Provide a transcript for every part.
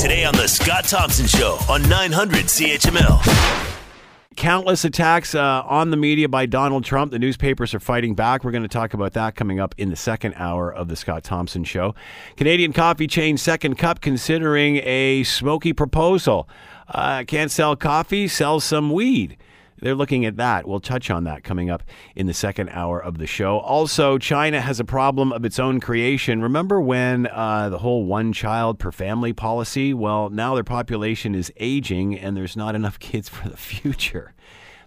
Today on The Scott Thompson Show on 900 CHML. Countless attacks uh, on the media by Donald Trump. The newspapers are fighting back. We're going to talk about that coming up in the second hour of the Scott Thompson Show. Canadian coffee chain Second Cup considering a smoky proposal. Uh, can't sell coffee, sell some weed. They're looking at that. We'll touch on that coming up in the second hour of the show. Also, China has a problem of its own creation. Remember when uh, the whole one child per family policy? Well, now their population is aging and there's not enough kids for the future.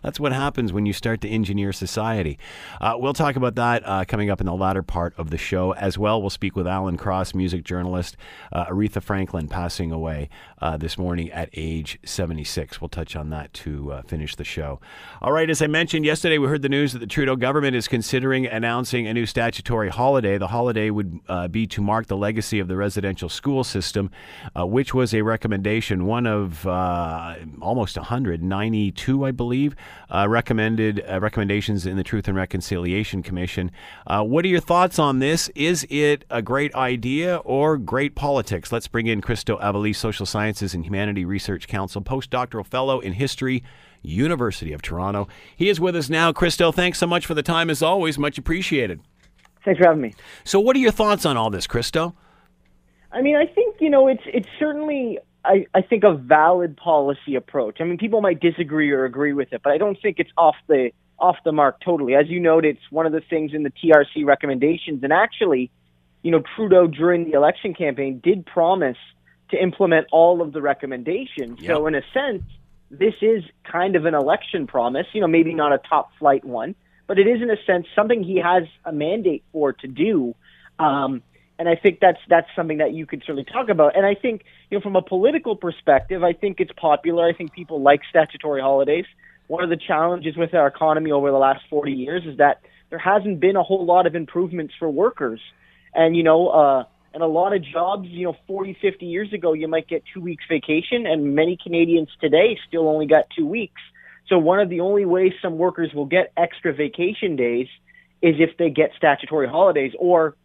That's what happens when you start to engineer society. Uh, we'll talk about that uh, coming up in the latter part of the show as well. We'll speak with Alan Cross, music journalist. Uh, Aretha Franklin passing away uh, this morning at age 76. We'll touch on that to uh, finish the show. All right, as I mentioned yesterday, we heard the news that the Trudeau government is considering announcing a new statutory holiday. The holiday would uh, be to mark the legacy of the residential school system, which was a recommendation, one of almost 192, I believe uh, recommended uh, recommendations in the Truth and Reconciliation Commission. Uh, what are your thoughts on this? Is it a great idea or great politics? Let's bring in Christo Aivalis, Social Sciences and Humanity Research Council, postdoctoral fellow in history. University of Toronto. He is with us now. Christo, thanks so much for the time as always. Much appreciated. Thanks for having me. So, what are your thoughts on all this, Christo? I mean, I think you know it's it's certainly I, I think a valid policy approach. I mean, people might disagree or agree with it, but I don't think it's off the off the mark totally. As you noted, it's one of the things in the TRC recommendations, and actually, you know, Trudeau during the election campaign did promise to implement all of the recommendations. Yep. So in a sense, this is kind of an election promise. You know, maybe not a top flight one, but it is in a sense something he has a mandate for to do. Um, and I think that's that's something that you could certainly talk about. And I think you know from a political perspective, I think it's popular. I think people like statutory holidays. One of the challenges with our economy over the last 40 years is that there hasn't been a whole lot of improvements for workers. And you know, uh, and a lot of jobs, you know, 40, 50 years ago, you might get two weeks vacation, and many Canadians today still only got two weeks. So one of the only ways some workers will get extra vacation days is if they get statutory holidays or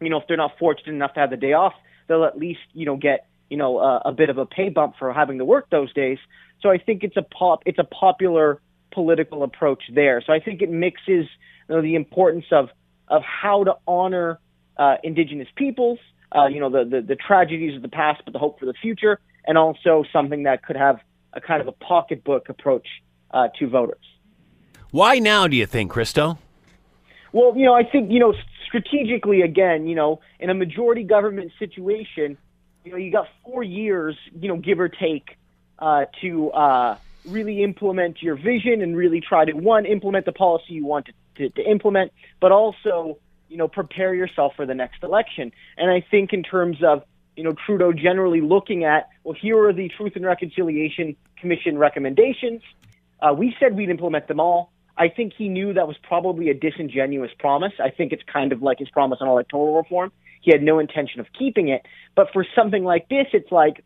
you know, if they're not fortunate enough to have the day off, they'll at least, you know, get, you know, uh, a bit of a pay bump for having to work those days. So I think it's a pop, it's a popular political approach there. So I think it mixes you know, the importance of of how to honor uh, indigenous peoples, uh, you know, the, the the tragedies of the past, but the hope for the future, and also something that could have a kind of a pocketbook approach uh, to voters. Why now, do you think, Christo? Well, you know, I think you know strategically, again, you know, in a majority government situation, you know, you got four years, you know, give or take, uh, to uh, really implement your vision and really try to one implement the policy you want to, to, to implement, but also, you know, prepare yourself for the next election. And I think in terms of you know Trudeau generally looking at well, here are the Truth and Reconciliation Commission recommendations. Uh, we said we'd implement them all. I think he knew that was probably a disingenuous promise. I think it's kind of like his promise on electoral reform. He had no intention of keeping it. But for something like this, it's like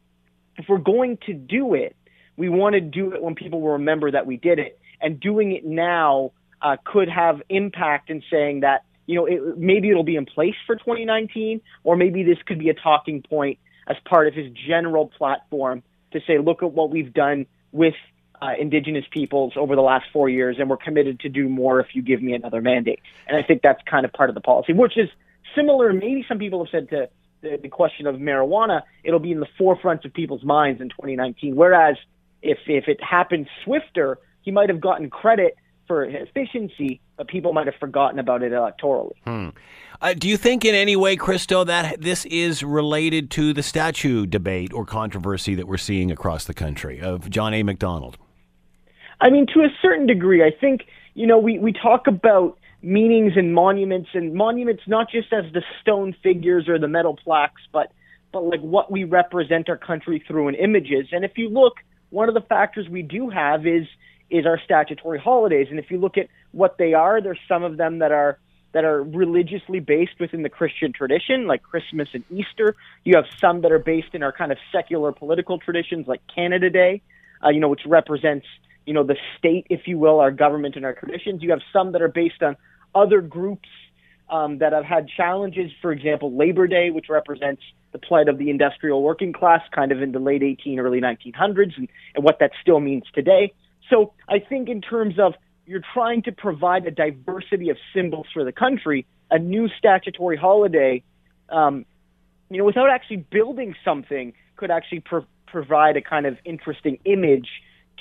if we're going to do it, we want to do it when people will remember that we did it. And doing it now uh, could have impact in saying that, you know, it, maybe it'll be in place for 2019, or maybe this could be a talking point as part of his general platform to say, look at what we've done with uh, indigenous peoples over the last four years, and we're committed to do more if you give me another mandate. And I think that's kind of part of the policy, which is similar. Maybe some people have said to the, the question of marijuana, it'll be in the forefront of people's minds in 2019. Whereas if if it happened swifter, he might have gotten credit for efficiency, but people might have forgotten about it electorally. Hmm. Uh, do you think in any way, Christo, that this is related to the statue debate or controversy that we're seeing across the country of John A. Macdonald? I mean, to a certain degree, I think, you know, we, we talk about meanings and monuments and monuments not just as the stone figures or the metal plaques, but, but like what we represent our country through in images. And if you look, one of the factors we do have is, is our statutory holidays. And if you look at what they are, there's some of them that are, that are religiously based within the Christian tradition, like Christmas and Easter. You have some that are based in our kind of secular political traditions, like Canada Day, uh, you know, which represents you know, the state, if you will, our government and our traditions. You have some that are based on other groups, um, that have had challenges. For example, Labor Day, which represents the plight of the industrial working class, kind of in the late 18, early 1900s, and, and what that still means today. So I think in terms of you're trying to provide a diversity of symbols for the country, a new statutory holiday, um, you know, without actually building something, could actually pro- provide a kind of interesting image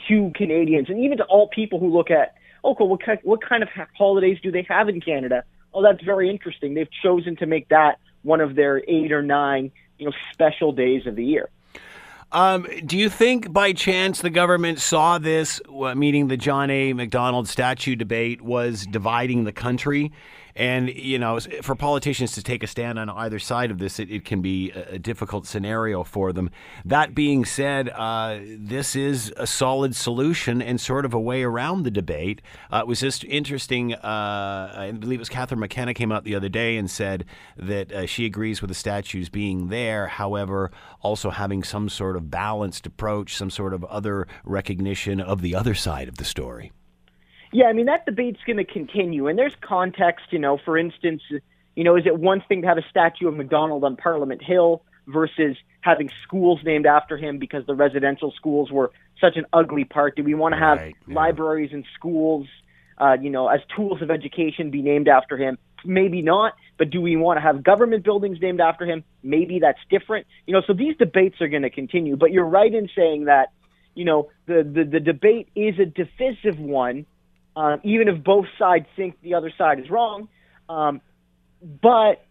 to Canadians and even to all people who look at, oh, cool, what kind, what kind of holidays do they have in Canada? Oh, that's very interesting. They've chosen to make that one of their eight or nine, you know, special days of the year. Um, do you think by chance the government saw this, meaning the John A. Macdonald statue debate, was dividing the country? And, you know, for politicians to take a stand on either side of this, it, it can be a, difficult scenario for them. That being said, uh, this is a solid solution and sort of a way around the debate. Uh, it was just interesting. Uh, I believe it was Catherine McKenna came out the other day and said that uh, she agrees with the statues being there. However, also having some sort of balanced approach, some sort of other recognition of the other side of the story. Yeah, I mean that debate's going to continue, and there's context. You know, for instance, you know, is it one thing to have a statue of Macdonald on Parliament Hill versus having schools named after him because the residential schools were such an ugly part? Do we want to have right, yeah. libraries and schools, uh, you know, as tools of education be named after him? Maybe not. But do we want to have government buildings named after him? Maybe that's different. You know, so these debates are going to continue. But you're right in saying that, you know, the, the, the debate is a divisive one um, even if both sides think the other side is wrong. Um, but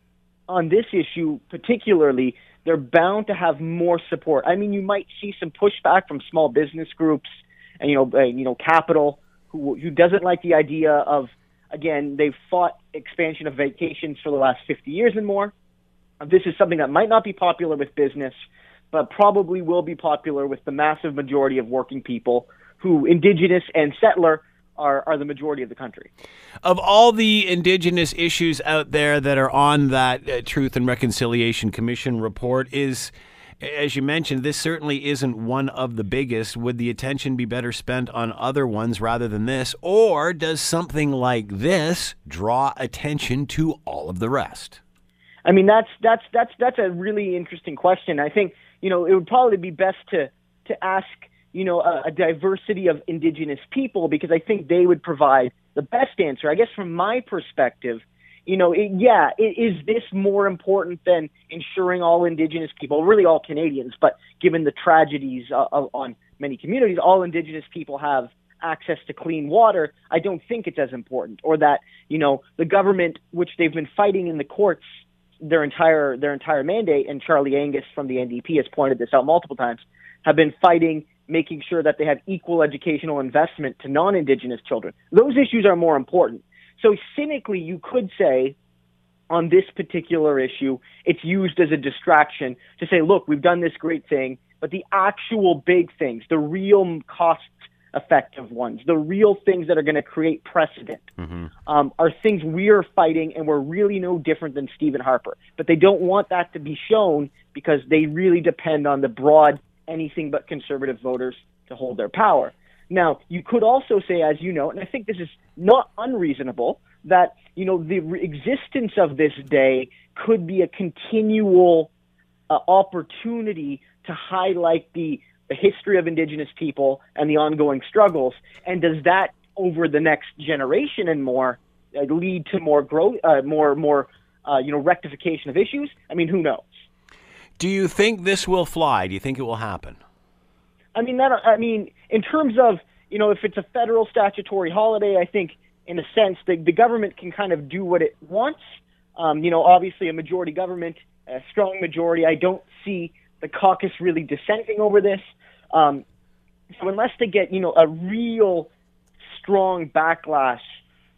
on this issue, particularly, they're bound to have more support. I mean, you might see some pushback from small business groups, and you know, uh, you know, capital, who who doesn't like the idea of again they've fought expansion of vacations for the last 50 years and more. This is something that might not be popular with business, but probably will be popular with the massive majority of working people who, indigenous and settler, are, are the majority of the country. Of all the indigenous issues out there that are on that uh, Truth and Reconciliation Commission report, is as you mentioned, this certainly isn't one of the biggest. Would the attention be better spent on other ones rather than this? Or does something like this draw attention to all of the rest? I mean, that's that's that's that's a really interesting question. I think you know it would probably be best to to ask you know, a, a diversity of indigenous people because I think they would provide the best answer. I guess from my perspective, you know, it, yeah, it, is this more important than ensuring all indigenous people, really all Canadians, but given the tragedies uh, on many communities, all indigenous people have access to clean water, I don't think it's as important. Or that, you know, the government, which they've been fighting in the courts their entire their entire mandate, and Charlie Angus from the NDP has pointed this out multiple times, have been fighting making sure that they have equal educational investment to non-indigenous children. Those issues are more important. So cynically, you could say on this particular issue, it's used as a distraction to say, look, we've done this great thing, but the actual big things, the real cost effective ones, the real things that are going to create precedent, mm-hmm. um, are things we're fighting, and we're really no different than Stephen Harper. But they don't want that to be shown because they really depend on the broad anything but conservative voters to hold their power. Now, you could also say, as you know, and I think this is not unreasonable, that you know the existence of this day could be a continual uh, opportunity to highlight the, the history of Indigenous people and the ongoing struggles. And does that, over the next generation and more, uh, lead to more growth, uh, more more uh, you know rectification of issues? I mean, who knows? Do you think this will fly? Do you think it will happen? I mean, that. I mean, in terms of you know, if it's a federal statutory holiday, I think in a sense the the government can kind of do what it wants. Um, you know, obviously a majority government, a strong majority. I don't see the caucus really dissenting over this. Um, so unless they get you know a real strong backlash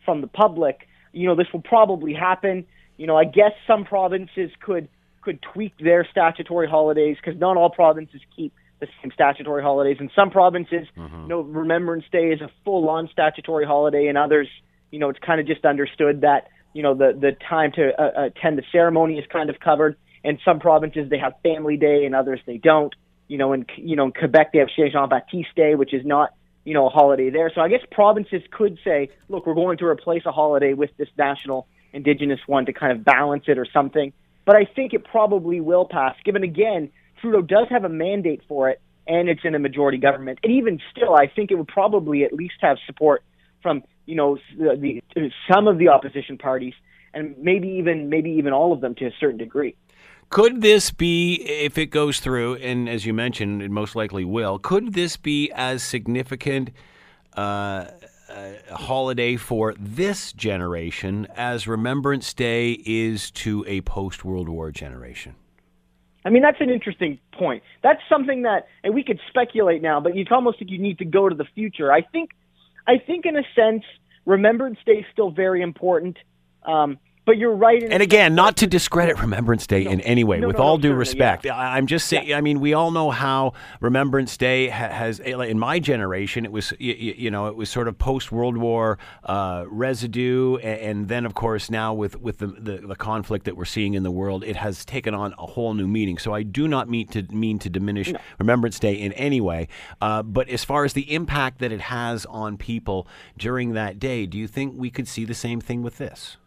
from the public, you know, this will probably happen. You know, I guess some provinces could could tweak their statutory holidays because not all provinces keep the same statutory holidays. In some provinces, mm-hmm. you know, Remembrance Day is a full-on statutory holiday. In others, you know, it's kind of just understood that you know the the time to uh, attend the ceremony is kind of covered. In some provinces, they have Family Day, and others they don't. You know, in you know in Quebec, they have Saint Jean Baptiste Day, which is not you know, a holiday there. So I guess provinces could say, look, we're going to replace a holiday with this national Indigenous one to kind of balance it or something. But I think it probably will pass, given again, Trudeau does have a mandate for it and it's in a majority government. And even still, I think it would probably at least have support from, you know, the, the, some of the opposition parties and maybe even maybe even all of them to a certain degree. Could this be, if it goes through, and as you mentioned, it most likely will, could this be as significant uh, holiday for this generation as Remembrance Day is to a post World War generation? I mean, that's an interesting point. That's something that, and we could speculate now, but it's almost like you need to go to the future. I think, I think in a sense, Remembrance Day is still very important. Um, but you're right. and again, not to discredit Remembrance Day no, in any way, no, with no, all due respect. yeah. I, am just saying. Yeah. I mean, we all know how Remembrance Day has, in my generation, it was you, know it was sort of post World War uh, residue, and, and, then of course now with with the, the, the conflict that we're seeing in the world, it has taken on a whole new meaning. So I do not mean to mean to diminish Remembrance Day in any way, uh, but as far as the impact that it has on people during that day, do you think we could see the same thing with this?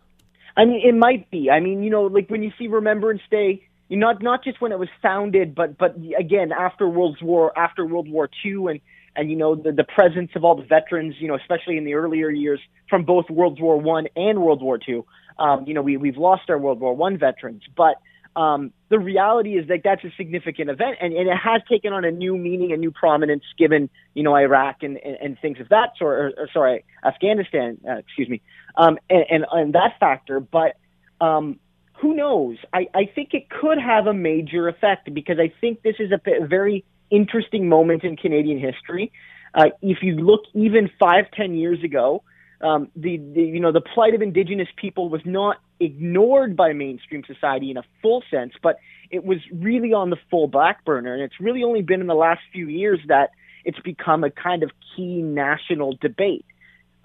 I mean, it might be. I mean, you know, like when you see Remembrance Day, you know, not not just when it was founded, but but again after World War after World War II, and and you know the the presence of all the veterans, you know, especially in the earlier years from both World War One and World War Two. Um, you know, we we've lost our World War One veterans, but um, the reality is that that's a significant event, and, and it has taken on a new meaning, a new prominence, given you know Iraq and, and, and things of that sort, or, or sorry, Afghanistan, uh, excuse me, um, and, and, and that factor. But um, who knows? I, I think it could have a major effect because I think this is a, very interesting moment in Canadian history. Uh, if you look even five, ten years ago, um, the, the you know the plight of Indigenous people was not ignored by mainstream society in a full sense, but it was really on the full back burner, and it's really only been in the last few years that it's become a kind of key national debate.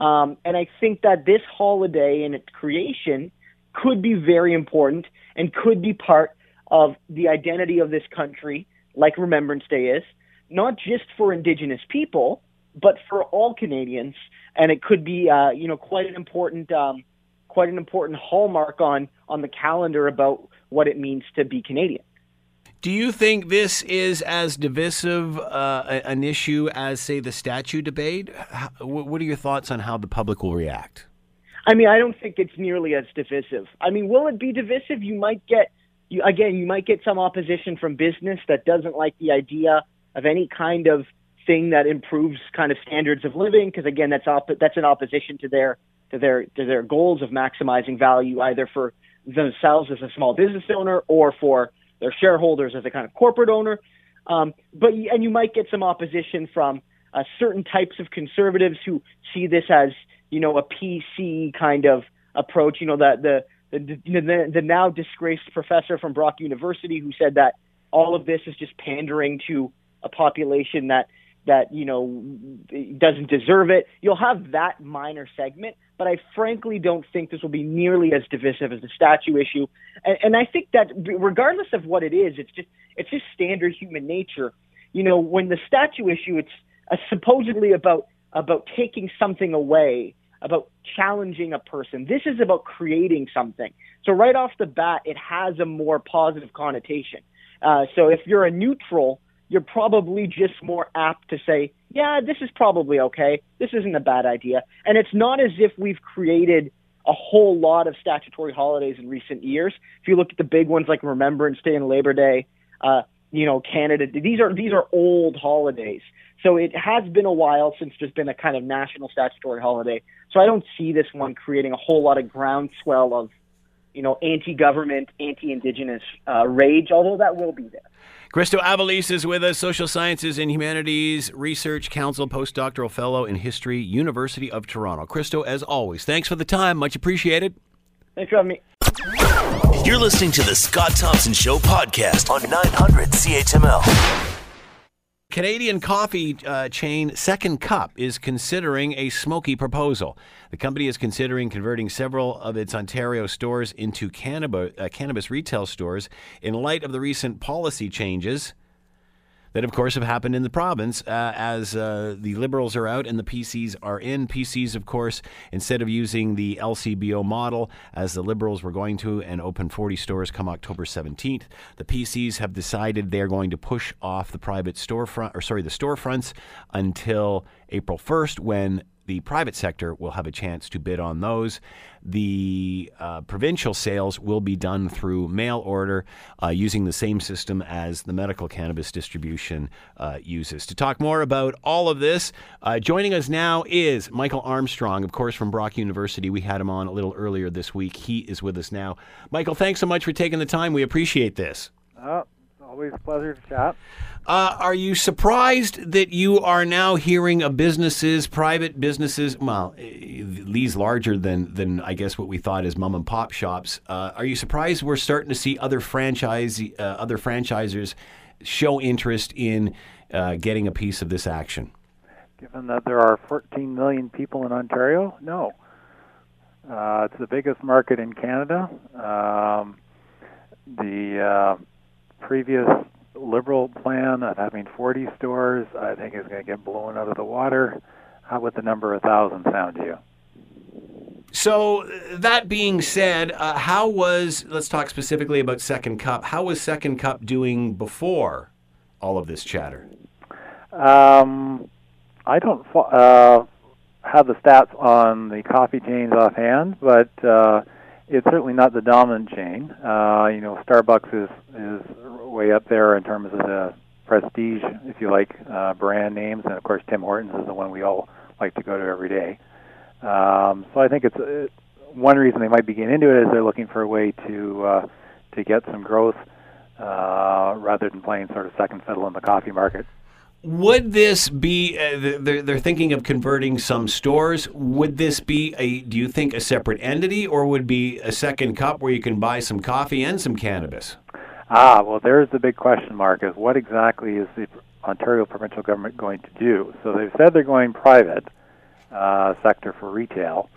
Um, and I think that this holiday and its creation could be very important and could be part of the identity of this country, like Remembrance Day is, not just for Indigenous people, but for all Canadians. And it could be, uh, you know, quite an important, um, quite an important hallmark on on the calendar about what it means to be Canadian. Do you think this is as divisive uh, an issue as, say, the statue debate? What are your thoughts on how the public will react? I mean, I don't think it's nearly as divisive. I mean, will it be divisive? You might get, you, again, you might get some opposition from business that doesn't like the idea of any kind of thing that improves kind of standards of living, because again, that's op- that's in opposition to their to their to their goals of maximizing value, either for themselves as a small business owner or for their shareholders as a kind of corporate owner. Um, but and you might get some opposition from uh, certain types of conservatives who see this as you know a PC kind of approach. You know that the the, the the now disgraced professor from Brock University who said that all of this is just pandering to a population that that you know doesn't deserve it. You'll have that minor segment, but I frankly don't think this will be nearly as divisive as the statue issue. And, and I think that regardless of what it is, it's just it's just standard human nature. You know, when the statue issue, it's uh, supposedly about about taking something away, about challenging a person. This is about creating something. So right off the bat, it has a more positive connotation. Uh, so if you're a neutral you're probably just more apt to say, yeah, this is probably okay. This isn't a bad idea. And it's not as if we've created a whole lot of statutory holidays in recent years. If you look at the big ones like Remembrance Day and Labor Day, uh, you know, Canada, these are these are old holidays. So it has been a while since there's been a kind of national statutory holiday. So I don't see this one creating a whole lot of groundswell of, you know, anti-government, anti-indigenous uh, rage, although that will be there. Christo Aivalis is with us, Social Sciences and Humanities Research Council Postdoctoral Fellow in History, University of Toronto. Christo, as always, thanks for the time. Much appreciated. Thanks for having me. You're listening to the Scott Thompson Show podcast on 900 CHML. Canadian coffee uh, chain Second Cup is considering a smoky proposal. The company is considering converting several of its Ontario stores into cannabis, uh, cannabis retail stores in light of the recent policy changes. That, of course, have happened in the province uh, as uh, the Liberals are out and the PCs are in. PCs, of course, instead of using the LCBO model as the Liberals were going to and open 40 stores come October 17th, the PCs have decided they're going to push off the private storefront, or sorry, the storefronts until April 1st when the private sector will have a chance to bid on those. The uh, provincial sales will be done through mail order uh, using the same system as the medical cannabis distribution uh, uses. To talk more about all of this, uh, joining us now is Michael Armstrong, of course, from Brock University. We had him on a little earlier this week. He is with us now. Michael, thanks so much for taking the time. We appreciate this. Always a pleasure to chat. Uh, are you surprised that you are now hearing of businesses, private businesses, well, eh, these larger than, than I guess what we thought as mom and pop shops? Uh, are you surprised we're starting to see other franchise, uh, other franchisers show interest in uh, getting a piece of this action? Given that there are 14 million people in Ontario, no. Uh, it's the biggest market in Canada. Um, the uh, previous liberal plan of having 40 stores, I think is going to get blown out of the water. How would the number of thousand sound to you? So that being said, uh, how was let's talk specifically about Second Cup. How was Second Cup doing before all of this chatter? Um, I don't uh, have the stats on the coffee chains offhand, but uh, it's certainly not the dominant chain. Uh, you know, Starbucks is is way up there in terms of the prestige, if you like, uh, brand names, and of course Tim Hortons is the one we all like to go to every day. Um, so I think it's uh, one reason they might be getting into it is they're looking for a way to uh, to get some growth uh, rather than playing sort of second fiddle in the coffee market. Would this be? Uh, they're, they're thinking of converting some stores. Would this be a? Do you think a separate entity, or would be a second cup where you can buy some coffee and some cannabis? Ah, well, there's the big question mark: is what exactly is the Ontario provincial government going to do? So they've said they're going private uh, sector for retail,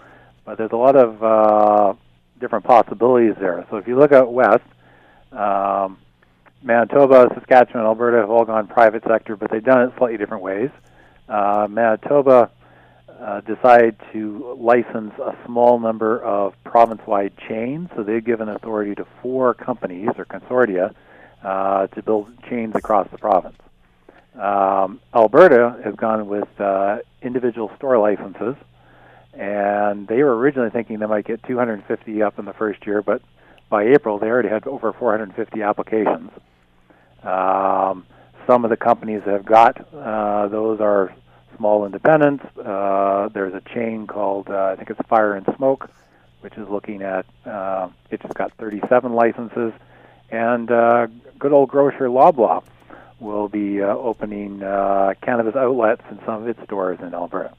but there's a lot of uh, different possibilities there. So if you look out west. Um, Manitoba, Saskatchewan, Alberta have all gone private sector, but they've done it slightly different ways. Uh, Manitoba uh, decided to license a small number of province-wide chains, so they've given authority to four companies or consortia uh, to build chains across the province. Um, Alberta has gone with uh, individual store licenses, and they were originally thinking they might get 250 up in the first year, but by April they already had over 450 applications. Um, some of the companies that have got uh, those are small independents. Uh, there's a chain called uh, I think it's Fire and Smoke, which is looking at uh, it's got 37 licenses, and uh, good old grocer Loblaw will be uh, opening uh, cannabis outlets in some of its stores in Alberta.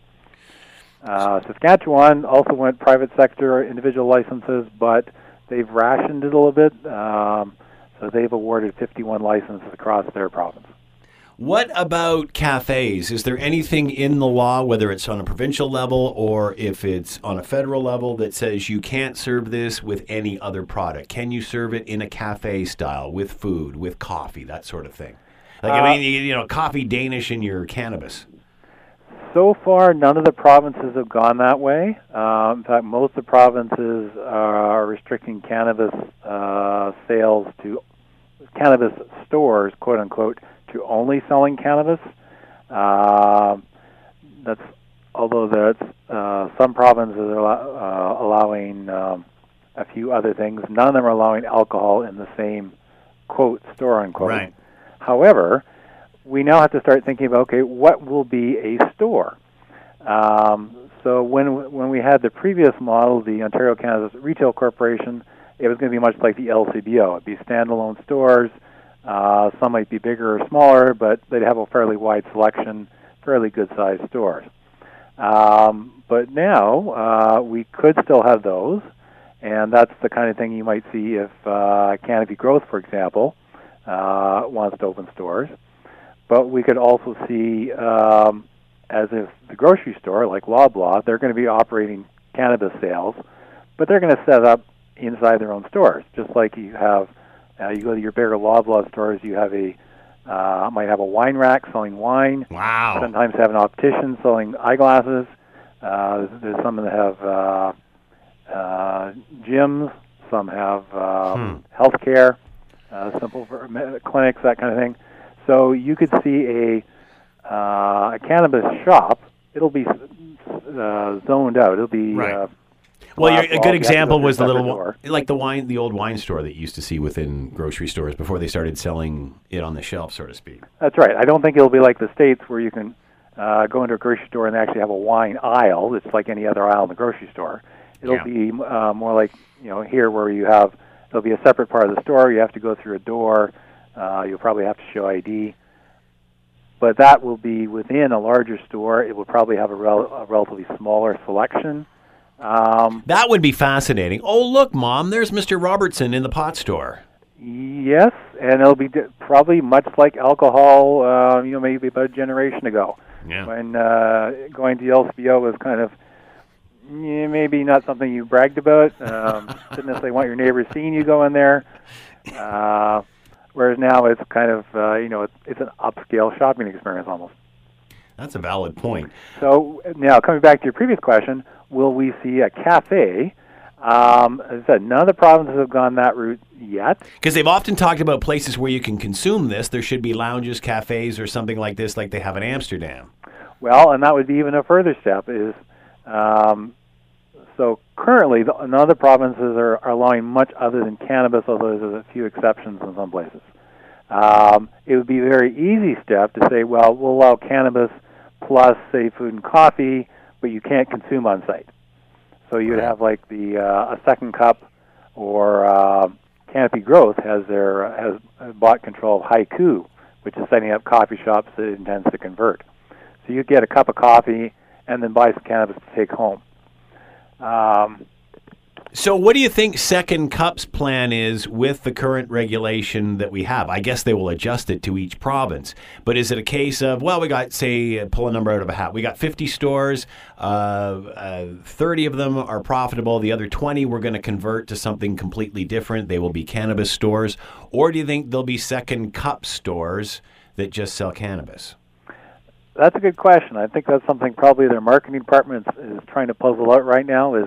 Uh, Saskatchewan also went private sector individual licenses, but they've rationed it a little bit. Um, so they've awarded 51 licenses across their province. What about cafes? Is there anything in the law, whether it's on a provincial level or if it's on a federal level, that says you can't serve this with any other product? Can you serve it in a cafe style with food, with coffee, that sort of thing? Like, uh, I mean, you know, coffee Danish in your cannabis. So far, none of the provinces have gone that way. Uh, in fact, most of the provinces are restricting cannabis uh, sales to cannabis stores, quote unquote, to only selling cannabis. Uh, that's although that's uh, some provinces are uh, allowing um, a few other things. None of them are allowing alcohol in the same quote store unquote. Right. However, we now have to start thinking about okay, what will be a store? Um, so when when we had the previous model, the Ontario Cannabis Retail Corporation, it was going to be much like the LCBO. It'd be standalone stores. Uh, some might be bigger or smaller, but they'd have a fairly wide selection, fairly good-sized stores. Um, but now uh, we could still have those, and that's the kind of thing you might see if uh, Canopy Growth, for example, uh, wants to open stores. But we could also see, um, as if the grocery store, like Loblaw, they're going to be operating cannabis sales, but they're going to set up inside their own stores, just like you have. Uh, you go to your bigger Loblaw stores, you have a uh, might have a wine rack selling wine. Wow. Sometimes have an optician selling eyeglasses. Uh, there's some that have uh, uh, gyms. Some have um, healthcare, uh, simple for me- clinics, that kind of thing. So you could see a uh, a cannabis shop. It'll be uh, zoned out. It'll be Right. uh, Well, a good You have to example was the little, wa- like the wine, the old wine store that you used to see within grocery stores before they started selling it on the shelf, so to speak. That's right. I don't think it'll be like the states where you can uh, go into a grocery store and actually have a wine aisle. It's like any other aisle in the grocery store. It'll Yeah. be uh, more like you know here where you have there'll be a separate part of the store. You have to go through a door. Uh, you'll probably have to show ID. But that will be within a larger store. It will probably have a, rel- a relatively smaller selection. Um, That would be fascinating. Oh, look, Mom, there's Mr. Robertson in the pot store. Yes, and it'll be d- probably much like alcohol. Uh, you know, maybe about a generation ago. Yeah. when uh, going to the LCBO was kind of yeah, maybe not something you bragged about. Um, didn't necessarily want your neighbors seeing you go in there. Uh, whereas now it's kind of uh, you know it's, it's an upscale shopping experience almost. That's a valid point. So now coming back to your previous question, will we see a cafe? Um, as I said, none of the provinces have gone that route yet. Because they've often talked about places where you can consume this. There should be lounges, cafes, or something like this, like they have in Amsterdam. Well, and that would be even a further step. Is um, so currently the, none of the provinces are, are allowing much other than cannabis, although there's a few exceptions in some places. Um, it would be a very easy step to say, well, we'll allow cannabis plus, say, food and coffee, but you can't consume on site. So you'd Right. have like the uh, a second cup or uh, Canopy Growth has their has bought control of Hiku, which is setting up coffee shops that it intends to convert. So you get a cup of coffee and then buy some cannabis to take home. Um, So, what do you think Second Cup's plan is with the current regulation that we have? I guess they will adjust it to each province. But is it a case of, well, we got, say, pull a number out of a hat. We got 50 stores, uh, uh, 30 of them are profitable. The other 20 we're going to convert to something completely different. They will be cannabis stores. Or do you think there'll be Second Cup stores that just sell cannabis? That's a good question. I think that's something probably their marketing department is, trying to puzzle out right now. Is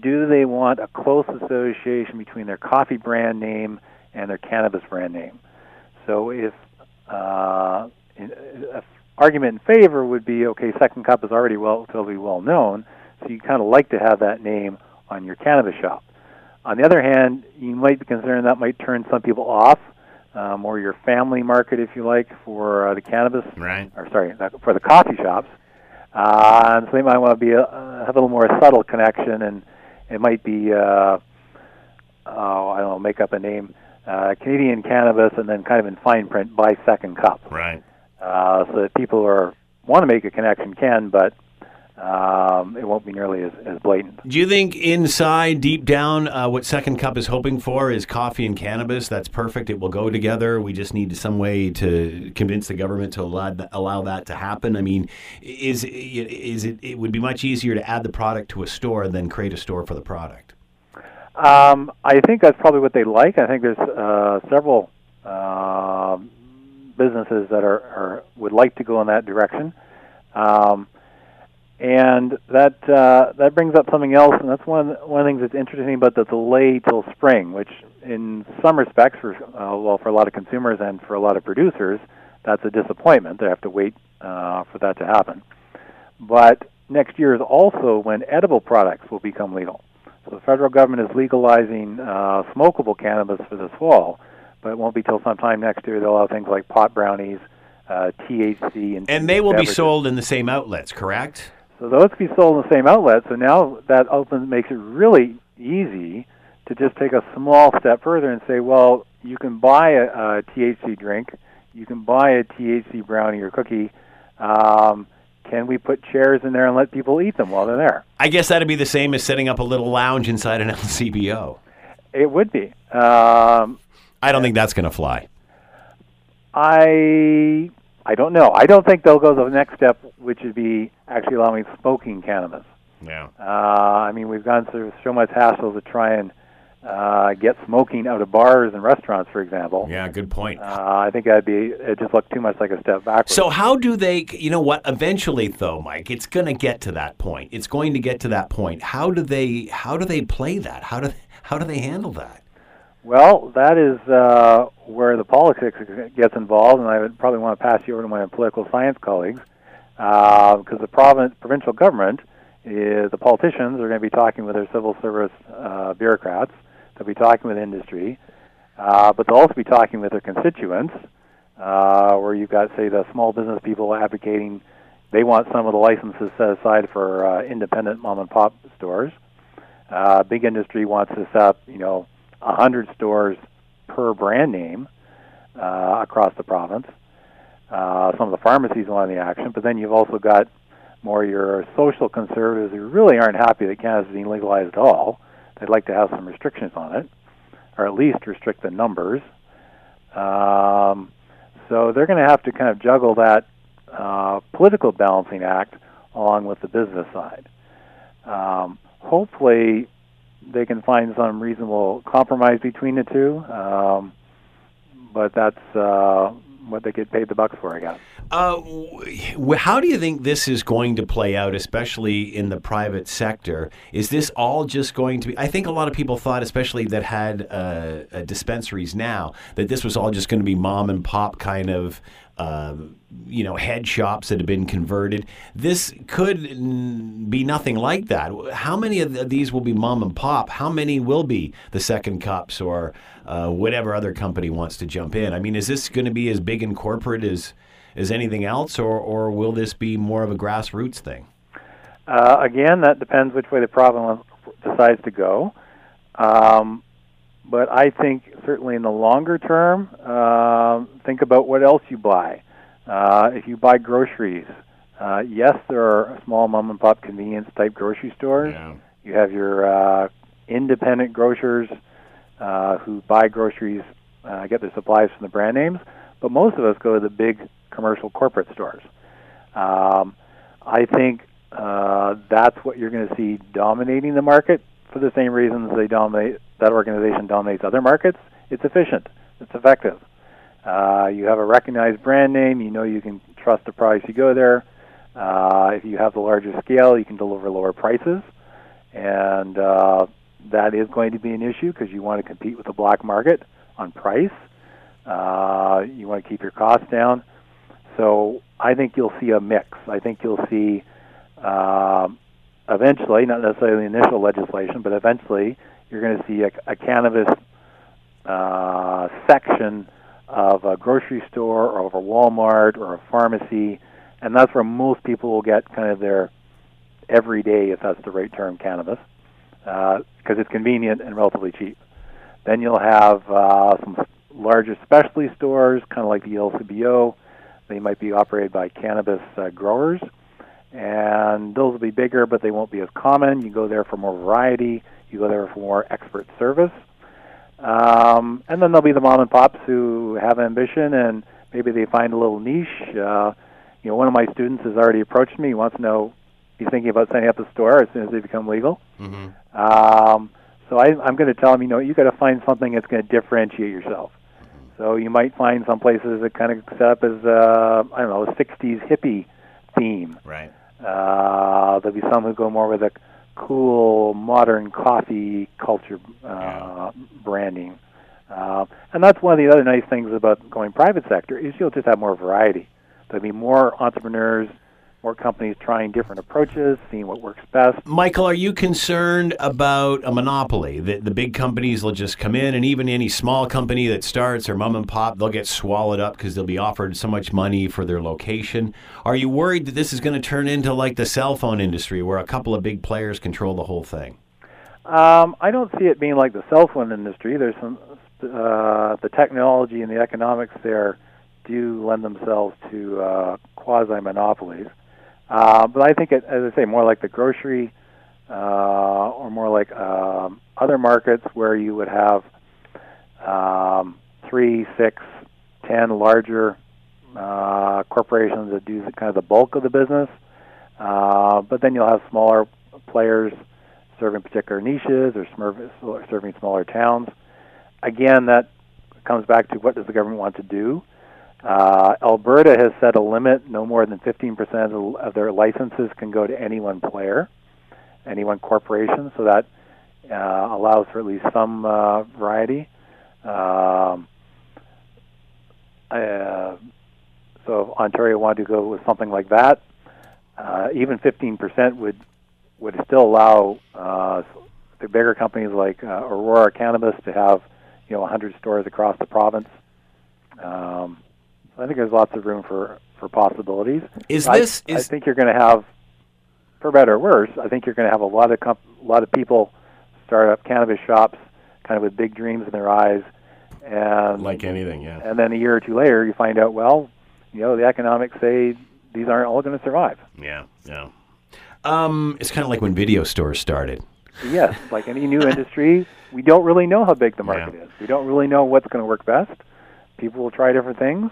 do they want a close association between their coffee brand name and their cannabis brand name? So if uh, in, a argument in favor would be okay, Second Cup is already relatively well known, so you kind of like to have that name on your cannabis shop. On the other hand, you might be concerned that might turn some people off, um, or your family market, if you like, for uh, the cannabis Right. or sorry, for the coffee shops. Uh, and so they might want to be a, uh, have a little more subtle connection, and it might be, uh, oh, I don't know, make up a name, uh, Canadian cannabis, and then kind of in fine print, buy second cup, Right. uh, so that people who are want to make a connection can, but um, it won't be nearly as, as blatant. Do you think inside, deep down, uh, what Second Cup is hoping for is coffee and cannabis? That's perfect. It will go together. We just need some way to convince the government to allow, allow that to happen. I mean, is is it? It would be much easier to add the product to a store than create a store for the product. Um, I think that's probably what they like. I think there's uh, several uh, businesses that are, are would like to go in that direction, um, and that uh, that brings up something else, and that's one one of the things that's interesting about the delay till spring, which in some respects, for uh, well, for a lot of consumers and for a lot of producers, that's a disappointment. They have to wait uh, for that to happen. But next year is also when edible products will become legal. So the federal government is legalizing uh, smokable cannabis for this fall, but it won't be till sometime next year they'll have things like pot brownies, uh, THC, and And they will be sold in the same outlets, correct? So those can be sold in the same outlet. So now that opens makes it really easy to just take a small step further and say, well, you can buy a, a THC drink, you can buy a THC brownie or cookie. Um, can we put chairs in there and let people eat them while they're there? I guess that'd be the same as setting up a little lounge inside an LCBO. It would be. Um, I don't think that's going to fly. I I don't know. I don't think they'll go the next step, which would be actually allowing smoking cannabis. Yeah. Uh, I mean, we've gone through so much hassle to try and uh, get smoking out of bars and restaurants, for example. Yeah, good point. Uh, I think that'd be it. Just looked too much like a step backwards. So how do they? You know what? Eventually, though, Mike, it's going to get to that point. It's going to get to that point. How do they? How do they play that? How do? How do they handle that? Well, that is uh, where the politics gets involved, and I would probably want to pass you over to my political science colleagues, because uh, the province, provincial government, is the politicians are going to be talking with their civil service uh, bureaucrats. They'll be talking with industry, uh, but they'll also be talking with their constituents, uh, where you've got, say, the small business people advocating they want some of the licenses set aside for uh, independent mom and pop stores. Uh, big industry wants to set up, you know, 100 stores per brand name uh, across the province. Uh, some of the pharmacies want the action, but then you've also got more your social conservatives who really aren't happy that cannabis is being legalized at all. They'd like to have some restrictions on it, or at least restrict the numbers. Um, so they're going to have to kind of juggle that uh, political balancing act along with the business side. Um, hopefully, they can find some reasonable compromise between the two. Um, but that's uh, what they get paid the bucks for, I guess. Uh, how do you think this is going to play out, especially in the private sector? Is this all just going to be? I think a lot of people thought, especially that had uh dispensaries now, that this was all just going to be mom and pop kind of uh, you know, head shops that have been converted. This could be nothing like that. How many of these will be mom and pop? How many will be the second cups or uh, whatever other company wants to jump in? I mean, is this going to be as big and corporate as as anything else, or or will this be more of a grassroots thing? Uh, again, that depends which way the province decides to go. Um, but I think certainly in the longer term, uh, think about what else you buy. Uh, if you buy groceries, uh, yes, there are small mom and pop convenience type grocery stores. Yeah. You have your uh, independent grocers uh, who buy groceries, uh, get their supplies from the brand names, but most of us go to the big commercial corporate stores. Um, I think uh, that's what you're going to see dominating the market for the same reasons they dominate that organization dominates other markets. It's efficient. It's effective. Uh, you have a recognized brand name. You know you can trust the price you go there. Uh, if you have the larger scale, you can deliver lower prices, and uh, that is going to be an issue because you want to compete with the black market on price. Uh, you want to keep your costs down. So I think you'll see a mix. I think you'll see uh, eventually, not necessarily the initial legislation, but eventually you're going to see a, a cannabis uh, section of a grocery store or of a Walmart or a pharmacy, and that's where most people will get kind of their everyday, if that's the right term, cannabis, because uh, it's convenient and relatively cheap. Then you'll have uh, some larger specialty stores, kind of like the LCBO. They might be operated by cannabis uh, growers, and those will be bigger, but they won't be as common. You go there for more variety. You go there for more expert service. Um, and then there'll be the mom and pops who have ambition and maybe they find a little niche. Uh, you know, one of my students has already approached me. He wants to know. He's thinking about setting up a store as soon as they become legal. Mm-hmm. Um, so I, I'm going to tell them, you know, you got to find something that's going to differentiate yourself. So you might find some places that kind of set up as uh, I don't know, a '60s hippie theme. Right. Uh, there'll be some who go more with a cool modern coffee culture uh, Yeah. branding. Uh, and that's one of the other nice things about going private sector is you'll just have more variety. There'll be more entrepreneurs, more companies trying different approaches, seeing what works best. Michael, are you concerned about a monopoly? That the big companies will just come in, and even any small company that starts or mom and pop, they'll get swallowed up because they'll be offered so much money for their location. Are you worried that this is going to turn into like the cell phone industry, where a couple of big players control the whole thing? Um, I don't see it being like the cell phone industry. There's some uh, the technology and the economics there do lend themselves to uh, quasi monopolies. Uh, but I think, it, as I say, more like the grocery uh, or more like um, other markets where you would have um, three, six, ten larger uh, corporations that do the, kind of the bulk of the business. Uh, but then you'll have smaller players, serving particular niches or serving smaller towns. Again, that comes back to what does the government want to do. Uh, Alberta has set a limit: no more than 15% of their licenses can go to any one player, any one corporation. So that uh, allows for at least some uh, variety. Um, uh, so if Ontario wanted to go with something like that, uh, even 15% would would still allow uh, the bigger companies like uh, Aurora Cannabis to have you know 100 stores across the province. Um, I think there's lots of room for for possibilities. Is I, this I think you're going to have, for better or worse, I think you're going to have a lot of comp- a lot of people start up cannabis shops, kind of with big dreams in their eyes, and like anything? Yeah. and then a year or two later, you find out, well, you know, the economics say these aren't all going to survive. Yeah. Yeah. Um, it's kind of like when video stores started. Yes, like any new industry, we don't really know how big the market Yeah. is. We don't really know what's going to work best. People will try different things.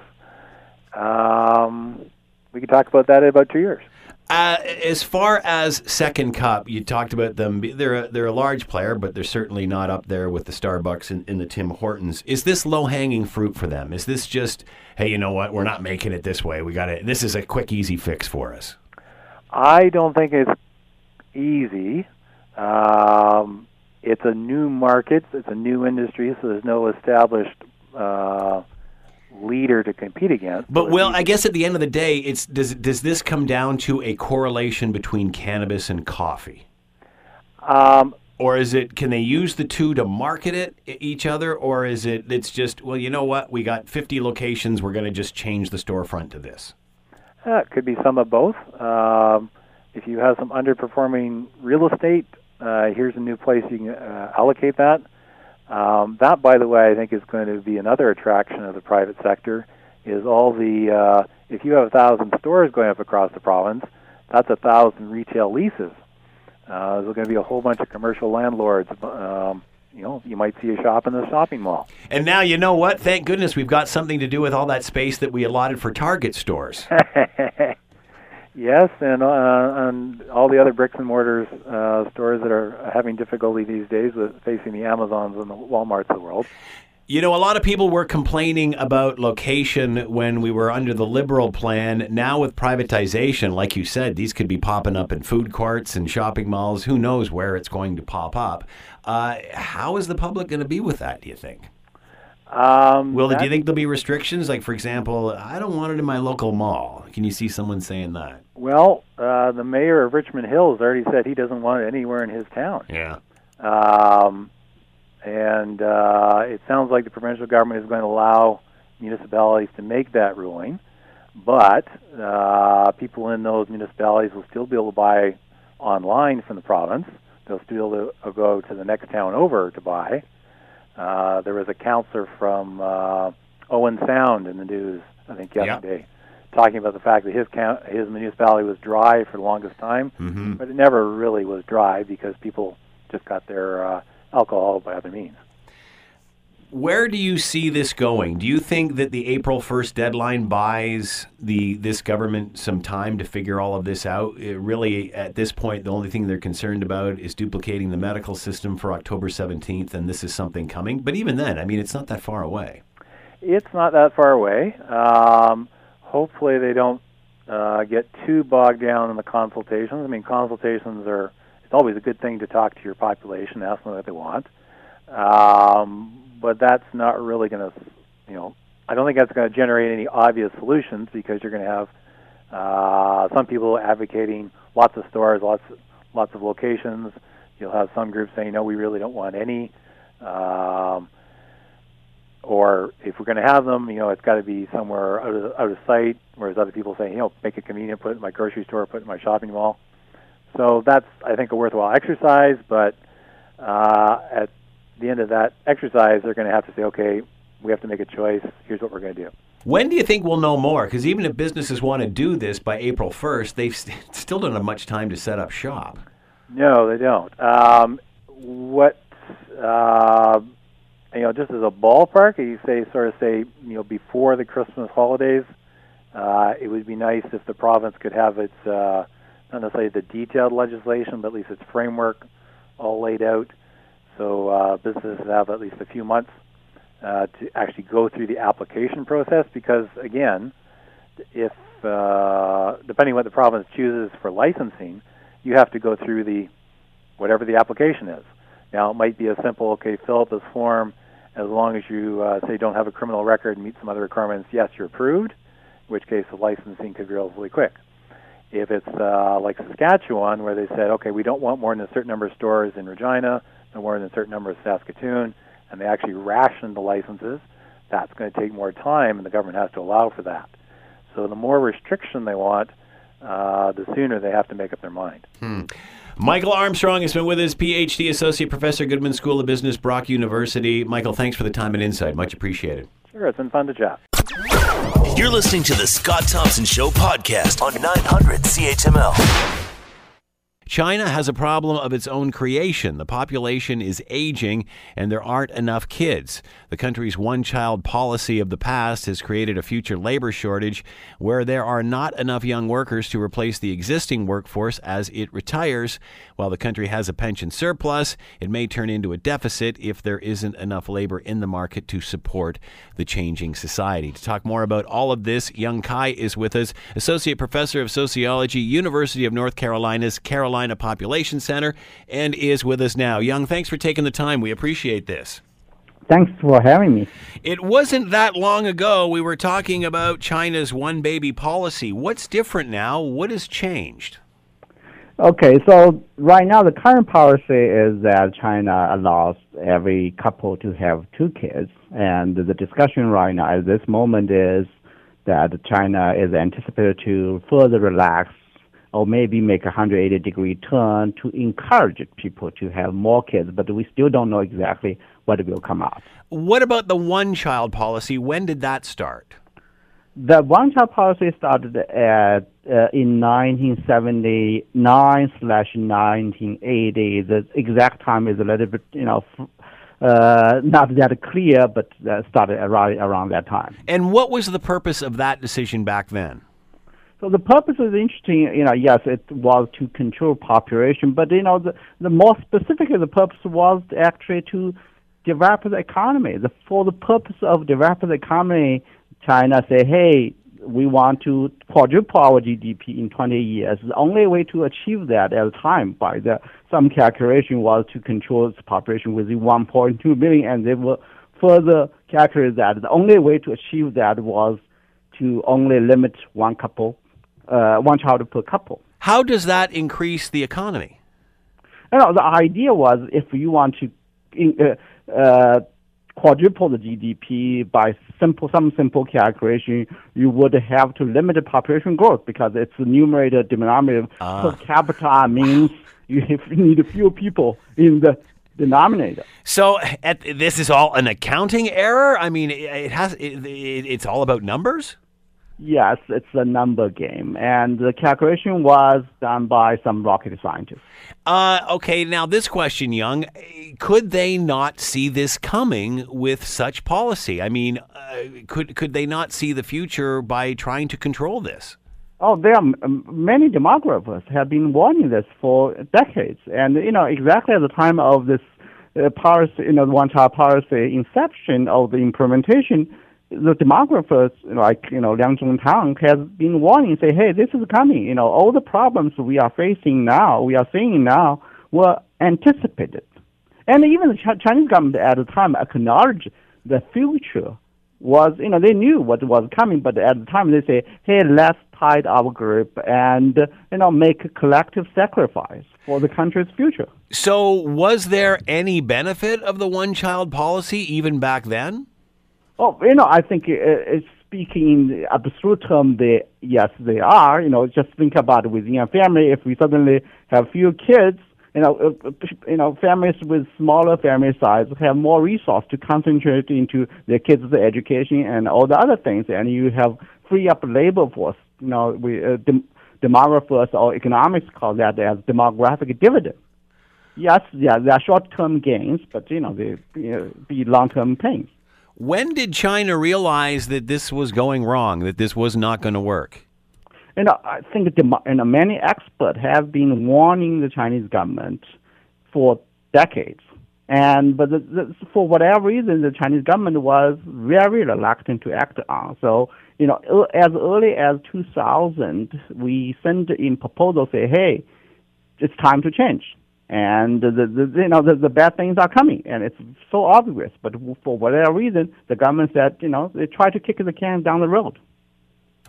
Um, we could talk about that in about two years. Uh, as far as Second Cup, you talked about them. They're a, they're a large player, but they're certainly not up there with the Starbucks and, and the Tim Hortons. Is this low hanging fruit for them? Is this just, hey, you know what? We're not making it this way. We got to. This is a quick, easy fix for us. I don't think it's easy. Um, it's a new market. It's a new industry, so there's no established uh, leader to compete against. But well, I guess at the end of the day, it's does does this come down to a correlation between cannabis and coffee? Um, Or is it can they use the two to market it each other or is it it's just well you know what we got 50 locations we're going to just change the storefront to this. Uh, it could be some of both. Um, if you have some underperforming real estate, uh, here's a new place you can uh, allocate that. Um, that, by the way, I think is going to be another attraction of the private sector. Is all the uh, if you have a thousand stores going up across the province, that's a thousand retail leases. Uh, there's going to be a whole bunch of commercial landlords. Um, you know, you might see a shop in the shopping mall. And now you know what? Thank goodness we've got something to do with all that space that we allotted for Target stores. yes, and uh, and all the other bricks and mortars uh, stores that are having difficulty these days with facing the Amazons and the WalMarts of the world. You know, a lot of people were complaining about location when we were under the liberal plan. Now, with privatization, like you said, these could be popping up in food courts and shopping malls. Who knows where it's going to pop up? Uh, how is the public going to be with that, do you think? Um, Will, do you think there'll be restrictions? Like, for example, I don't want it in my local mall. Can you see someone saying that? Well, uh, the mayor of Richmond Hills already said he doesn't want it anywhere in his town. Yeah. Um, and uh, it sounds like the provincial government is going to allow municipalities to make that ruling, but uh, people in those municipalities will still be able to buy online from the province. They'll still be able to go to the next town over to buy. Uh, there was a councillor from uh, Owen Sound in the news, I think, yesterday, talking about the fact that his count, his municipality was dry for the longest time, hmm but it never really was dry because people just got their uh, alcohol by other means. Where do you see this going? Do you think that the April 1st deadline buys the this government some time to figure all of this out? It really, at this point, the only thing they're concerned about is duplicating the medical system for October 17th, and this is something coming. But even then, I mean, it's not that far away. It's not that far away. Um, hopefully, they don't uh, get too bogged down in the consultations. I mean, consultations are it's always a good thing to talk to your population, ask them what they want. Um, but that's not really going to, you know, I don't think that's going to generate any obvious solutions because you're going to have uh, some people advocating lots of stores, lots, lots of locations. You'll have some groups saying, no, we really don't want any. Um, or if we're going to have them, you know, it's got to be somewhere out of out of sight. Whereas other people say, you know, make it convenient, put it in my grocery store, put it in my shopping mall. So that's I think a worthwhile exercise. But uh, at the end of that exercise, they're going to have to say, okay, we have to make a choice. Here's what we're going to do. When do you think we'll know more? Because even if businesses want to do this by April 1st, they've st- still don't have much time to set up shop. No, they don't. Um, what uh, you know, just as a ballpark, you say sort of say you know before the Christmas holidays, uh, it would be nice if the province could have its uh, not necessarily the detailed legislation, but at least its framework all laid out. So uh, businesses have at least a few months uh, to actually go through the application process because, again, if uh, depending on what the province chooses for licensing, you have to go through the whatever the application is. Now, it might be a simple, okay, fill out this form. As long as you uh, say don't have a criminal record and meet some other requirements, yes, you're approved. In which case, the licensing could be relatively quick. If it's uh, like Saskatchewan, where they said, okay, we don't want more than a certain number of stores in Regina, no more than a certain number of Saskatoon, and they actually ration the licenses, that's going to take more time, and the government has to allow for that. So the more restriction they want, uh, the sooner they have to make up their mind. Hmm. Michael Armstrong has been with us, PhD, Associate Professor, Goodman School of Business, Brock University. Michael, thanks for the time and insight. Much appreciated. Sure, it's been fun to chat. You're listening to the Scott Thompson Show podcast on 900 CHML. China has a problem of its own creation. The population is aging and there aren't enough kids. The country's one child policy of the past has created a future labor shortage where there are not enough young workers to replace the existing workforce as it retires. While the country has a pension surplus, it may turn into a deficit if there isn't enough labor in the market to support the changing society. To talk more about all of this, Yong Cai is with us, Associate Professor of Sociology, University of North Carolina's Carolina Carolina Population Center and is with us now. Yong, thanks for taking the time. We appreciate this. Thanks for having me. It wasn't that long ago we were talking about China's one baby policy. What's different now? What has changed? Okay, so right now the current policy is that China allows every couple to have two kids, and the discussion right now at this moment is that China is anticipated to further relax or maybe make a 180 degree turn to encourage people to have more kids, but we still don't know exactly what will come out. What about the one child policy? When did that start? The one child policy started at uh, in 1979 slash 1980. The exact time is a little bit, you know, uh, not that clear, but uh, started around around that time. And what was the purpose of that decision back then? So the purpose is interesting. You know, yes, it was to control population, but you know, the, the more specifically, the purpose was actually to develop the economy. The, for the purpose of developing the economy, China say, hey, we want to quadruple our GDP in 20 years. The only way to achieve that at the time, by the some calculation, was to control its population within 1.2 billion, and they will further calculated that the only way to achieve that was to only limit one couple uh, one child per couple. How does that increase the economy? You know, the idea was if you want to uh, uh, quadruple the GDP by simple some simple calculation, you would have to limit the population growth because it's the numerator denominator per capita means you need fewer people in the denominator. So at, this is all an accounting error. I mean, it, it has it, it, it's all about numbers. Yes, it's a number game, and the calculation was done by some rocket scientists. Uh, okay, now this question, Yong, could they not see this coming with such policy? I mean, uh, could could they not see the future by trying to control this? Oh, there are many demographers have been warning this for decades, and you know exactly at the time of this uh, policy, you know, one-child policy inception of the implementation the demographers like you know Liang Zhongtang has been warning, say, hey, this is coming. You know, all the problems we are facing now, we are seeing now, were anticipated, and even the Ch- Chinese government at the time acknowledged the future was, you know, they knew what was coming, but at the time they say, hey, let's tight our grip and you know make a collective sacrifice for the country's future. So, was there any benefit of the one-child policy even back then? Oh, you know, I think uh, speaking in absolute term, they yes, they are. You know, just think about it within a family. If we suddenly have few kids, you know, uh, you know, families with smaller family size have more resource to concentrate into their kids' education and all the other things, and you have free up labor force. You know, we uh, dem- demographers or economics call that as demographic dividend. Yes, yeah, there are short-term gains, but you know, they you know, be long-term pains. When did China realize that this was going wrong, that this was not going to work? Know, I think the, many experts have been warning the Chinese government for decades. And but the, the, for whatever reason, the Chinese government was very reluctant to act on. So you know, as early as 2000, we sent in proposal say, hey, it's time to change. And the, the you know the, the bad things are coming, and it's so obvious. But for whatever reason, the government said, you know, they try to kick the can down the road.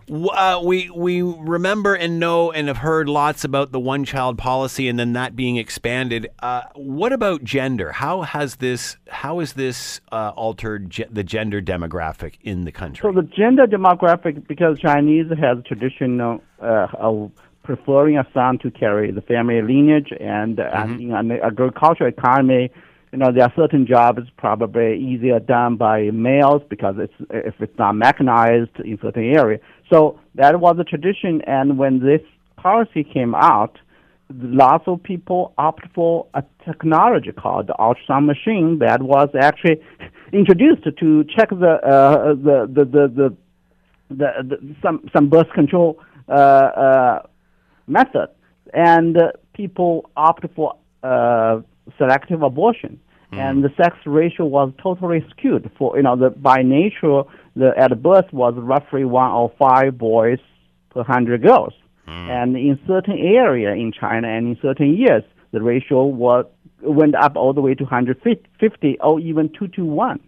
Uh, we we remember and know and have heard lots about the one child policy and then that being expanded. Uh, what about gender? How has this how has this uh, altered ge- the gender demographic in the country? So the gender demographic, because Chinese has traditional uh, of preferring a son to carry the family lineage, and mm-hmm. in an agricultural economy, you know, there are certain jobs probably easier done by males because it's if it's not mechanized in certain area. So that was a tradition, and when this policy came out, lots of people opted for a technology called the ultrasound machine that was actually introduced to check the uh, the, the, the, the, the, the some some birth control uh, uh, method, and uh, people opt for uh, selective abortion, mm. and the sex ratio was totally skewed. For you know, the by nature, the at birth was roughly one or five boys per hundred girls, mm. and in certain area in China and in certain years, the ratio was went up all the way to 150 or even two to one.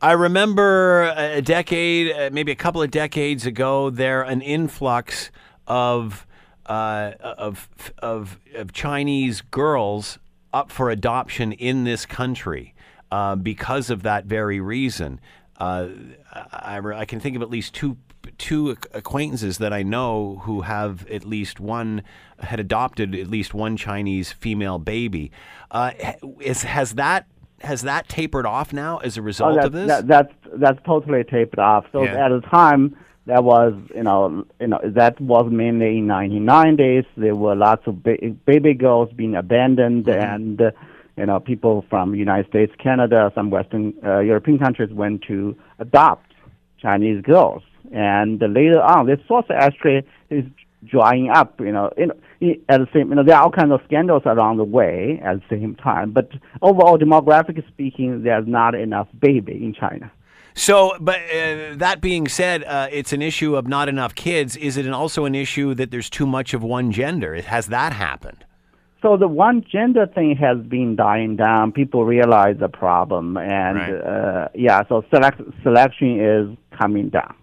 I remember a decade, uh, maybe a couple of decades ago, there an influx of uh, of of of Chinese girls up for adoption in this country uh, because of that very reason. Uh, I, I, can think of at least two two acquaintances that I know who have at least one had adopted at least one Chinese female baby. Uh, is has that has that tapered off now as a result oh, of this? That, that's that's totally tapered off. So yeah. at the time that was you know you know that was mainly in 1990s. There were lots of ba- baby girls being abandoned, mm-hmm. and uh, you know people from United States, Canada, some Western uh, European countries went to adopt Chinese girls, and later on, this source actually is drying up. You know, in, at the same, you know, there are all kinds of scandals around the way at the same time. But overall, demographically speaking, there's not enough baby in China. So, but uh, that being said, uh, it's an issue of not enough kids. Is it also an issue that there's too much of one gender? Has that happened? So the one gender thing has been dying down. People realize the problem, and right. uh, yeah, so select, selection is coming down.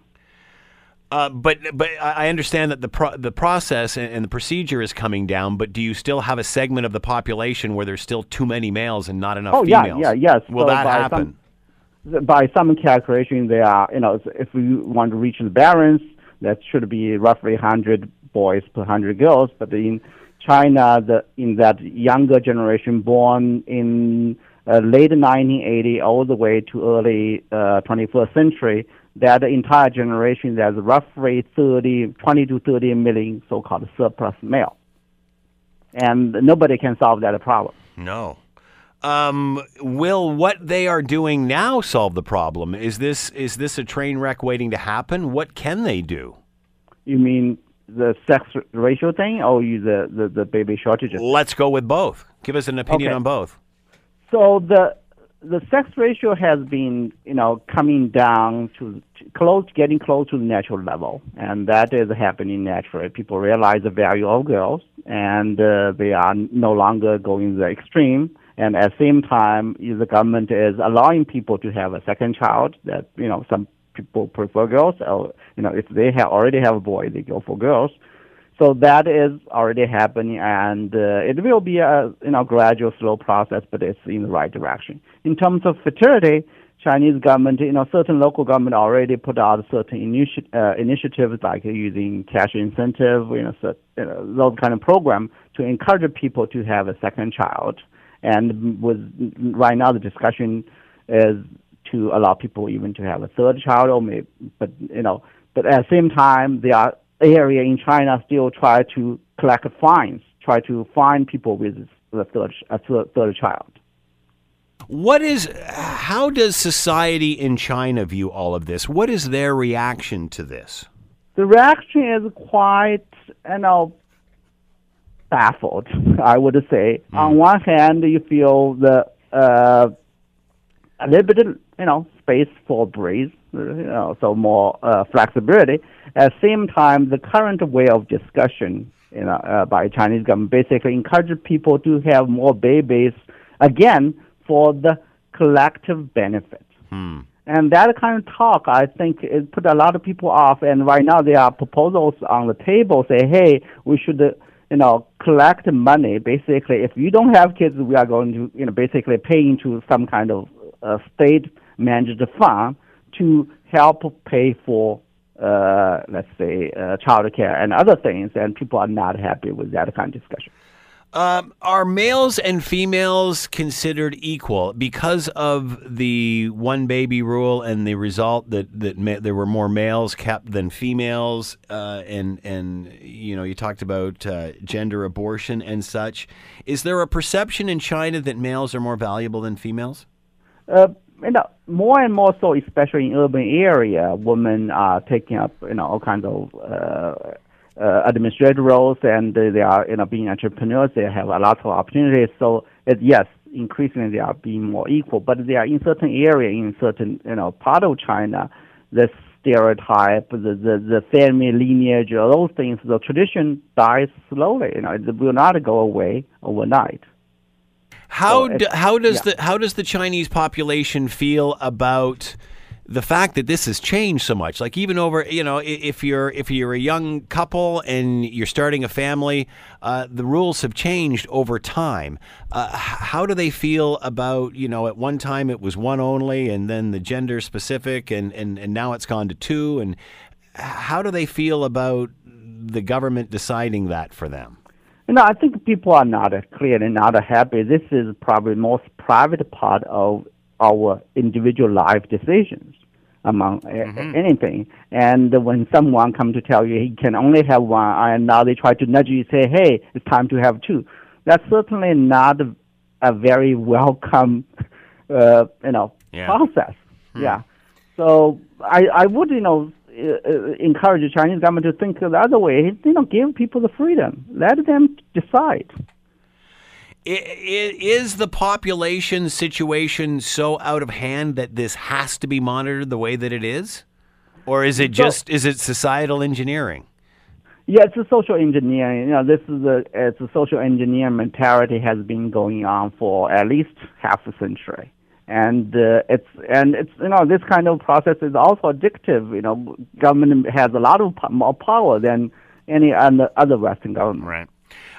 Uh, but but I understand that the pro- the process and, and, the procedure is coming down. But do you still have a segment of the population where there's still too many males and not enough oh, females? yeah, yeah, yes. Will so that happen? Some, by some calculation, they are you know if we want to reach the balance, that should be roughly 100 boys per 100 girls. But in China, the in that younger generation born in uh, late 1980 all the way to early uh, 21st century that entire generation there's roughly 30, 20 to 30 million so-called surplus male. And nobody can solve that problem. No. Um, will what they are doing now solve the problem? Is this is this a train wreck waiting to happen? What can they do? You mean the sex ratio thing, or you the, the, the baby shortages? Let's go with both. Give us an opinion okay. on both. So the the sex ratio has been, you know, coming down to, to close, getting close to the natural level, and that is happening naturally. People realize the value of girls, and uh, they are no longer going the extreme. And at the same time, the government is allowing people to have a second child. That you know, some people prefer girls, or you know, if they have already have a boy, they go for girls. So that is already happening, and uh, it will be a you know gradual, slow process, but it's in the right direction. In terms of fertility, Chinese government, you know, certain local government already put out certain initi- uh, initiatives like using cash incentive, you know, so, you know, those kind of program to encourage people to have a second child. And with right now, the discussion is to allow people even to have a third child, or maybe, but you know, but at the same time, there are uh, area in China still try to collect fines, try to fine people with the third, a third, third child. What is, how does society in China view all of this? What is their reaction to this? The reaction is quite, you know, baffled. I would say. On one hand, you feel the uh, a little bit, you know, space for breeze, you know, so more uh, flexibility. At the same time, the current way of discussion, you know, uh, by Chinese government basically encourages people to have more babies again for the collective benefit. And that kind of talk, I think, it put a lot of people off. And right now, there are proposals on the table say, hey, we should, uh, you know, collect money. Basically, if you don't have kids, we are going to, you know, basically pay into some kind of uh, state-managed fund to help pay for, uh, let's say, uh, child care and other things. And people are not happy with that kind of discussion. Um, are males and females considered equal because of the one baby rule and the result that that ma- there were more males kept than females, uh, and and you know you talked about uh, gender abortion and such. Is there a perception in China that males are more valuable than females? Uh, you know, more and more so, especially in urban area, women are taking up, you know, all kinds of uh, administrative roles, and they are, you know, being entrepreneurs. They have a lot of opportunities. So, it, yes, increasingly they are being more equal, but they are in certain area, in certain, you know, part of China, the stereotype, the, the, the family lineage, all those things, the tradition dies slowly. You know, it will not go away overnight. How So do, how does yeah. the how does the Chinese population feel about the fact that this has changed so much? Like even over you know if you're if you're a young couple and you're starting a family, uh, the rules have changed over time. Uh, how do they feel about you know at one time it was one only and then the gender specific and and and now it's gone to two and how do they feel about the government deciding that for them? You know, I think people are not uh, clearly not happy. This is probably most private part of our individual life decisions among Mm-hmm. anything. And when someone come to tell you he can only have one, and now they try to nudge you, say, "Hey, it's time to have two. That's certainly not a, a very welcome, uh, you know, Yeah. process. Yeah. So I, I would, you know, uh, uh, encourage the Chinese government to think the other way. You know, give people the freedom. Let them decide. Is the population situation so out of hand that this has to be monitored the way that it is? Or is it So- just is it societal engineering? Yeah, it's a social engineering. You know, this is a it's a social engineering mentality has been going on for at least half a century, and uh, it's and it's you know this kind of process is also addictive. You know, government has a lot of po- more power than any other Western government. Right.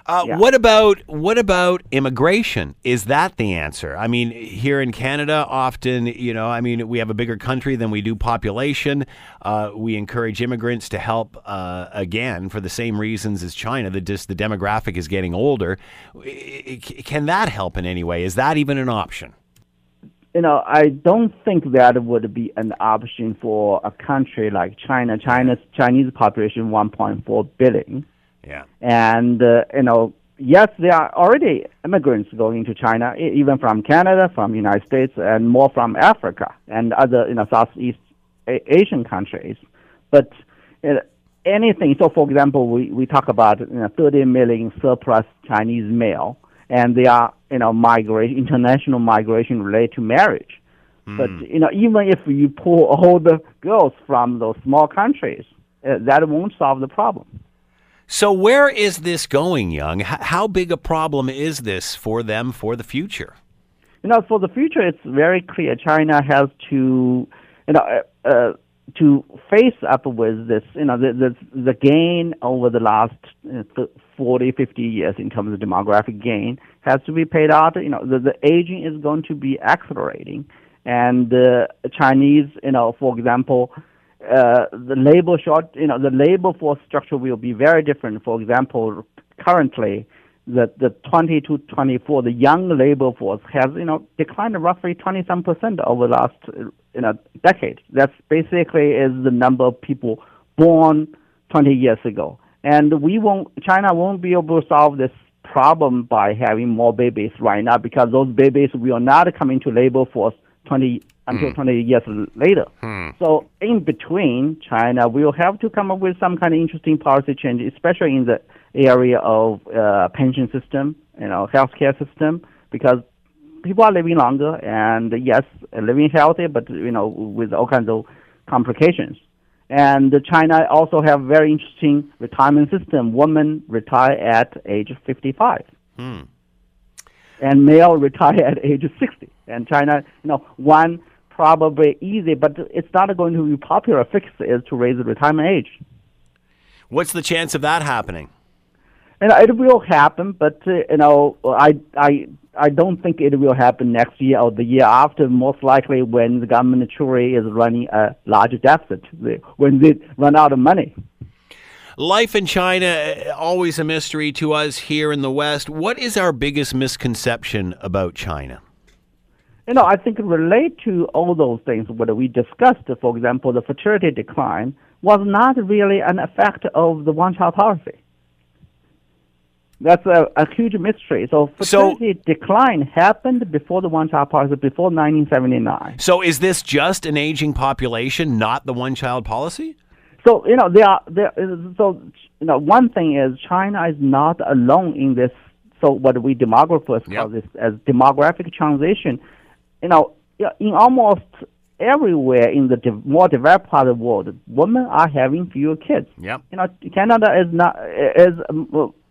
Uh, Yeah. What about what about immigration? Is that the answer? I mean, here in Canada, often you know, I mean, we have a bigger country than we do population. Uh, we encourage immigrants to help uh, again for the same reasons as China. The just the demographic is getting older. Can that help in any way? Is that even an option? you know, I don't think that would be an option for a country like China. China's Chinese population 1.4 billion, Yeah. and uh, you know, yes, there are already immigrants going to China, even from Canada, from United States, and more from Africa and other you know Southeast A- Asian countries. But uh, anything. So, for example, we we talk about you know, 30 million surplus Chinese male, and they are you know migration, international migration related to marriage. But you know, even if you pull all the girls from those small countries, uh, that won't solve the problem. So where is this going, Yong? How big a problem is this for them for the future? You know, for the future, it's very clear China has to, you know, uh, uh, to face up with this, you know, the, the, the gain over the last uh, 40, 50 years in terms of demographic gain has to be paid out. You know, the, the aging is going to be accelerating. And uh, Chinese, you know, for example, uh, the labor short, you know, the labor force structure will be very different. For example, currently, the the 20 to 24, the young labor force has you know declined roughly 20 some percent over the last uh, you know decade. That's basically is the number of people born 20 years ago, and we won't China won't be able to solve this problem by having more babies right now because those babies will not come into labor force 20 until hmm. 20 years later. Hmm. So in between, China will have to come up with some kind of interesting policy change, especially in the area of uh, pension system, you know, healthcare system, because people are living longer and yes, living healthy, but you know, with all kinds of complications. And China also have very interesting retirement system. Women retire at age 55. Hmm. And male retire at age 60. And China, you know, one probably easy, but it's not going to be popular fix is to raise the retirement age. What's the chance of that happening? And it will happen, but uh, you know, I I I don't think it will happen next year or the year after. Most likely, when the government truly is running a large deficit, when they run out of money. Life in China, uh, always a mystery to us here in the West. What is our biggest misconception about China? You know, I think relate to all those things what we discussed. For example, the fertility decline was not really an effect of the one-child policy. That's a, a huge mystery. So So- fertility decline happened before the one-child policy, before 1979. So, is this just an aging population, not the one child policy? So you know, there are there. is- So you know, one thing is China is not alone in this. So what we demographers Yep. call this as demographic transition. You know, in almost everywhere in the de- more developed part of the world, women are having fewer kids. Yep. You know, Canada is not is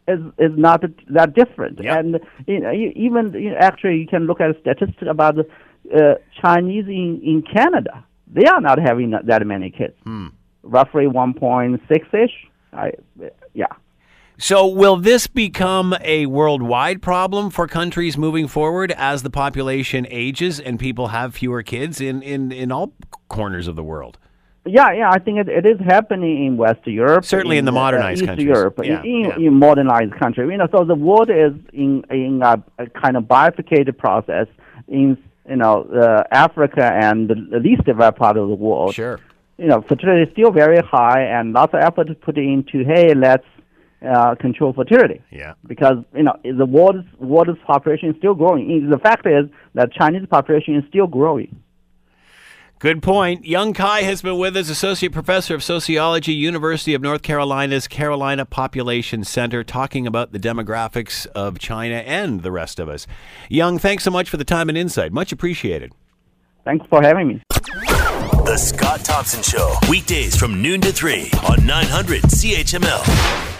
is is not that different. Yep. And you know, you- even you know, actually, you can look at a statistic about the uh, Chinese in in Canada. They are not having that- that many kids. Hmm. Roughly 1.6 ish. I yeah. So, will this become a worldwide problem for countries moving forward as the population ages and people have fewer kids in, in, in all corners of the world? Yeah, yeah, I think it, it is happening in West Europe. Certainly in the uh, modernized East countries. Europe, Yeah, in, yeah. in modernized country. You know, so the world is in in a, a kind of bifurcated process. In you know, uh, Africa and the the least developed part of the world. Sure. You know, fertility is still very high, and lots of effort is put into hey, let's uh, control fertility. Yeah. because you know the world's world's population is still growing. The fact is that Chinese population is still growing. Good point. Yong Cai has been with us, Associate Professor of Sociology, University of North Carolina's Carolina Population Center, talking about the demographics of China and the rest of us. Yong, thanks so much for the time and insight. Much appreciated. Thanks for having me. The Scott Thompson Show, weekdays from noon to 3 on 900 CHML.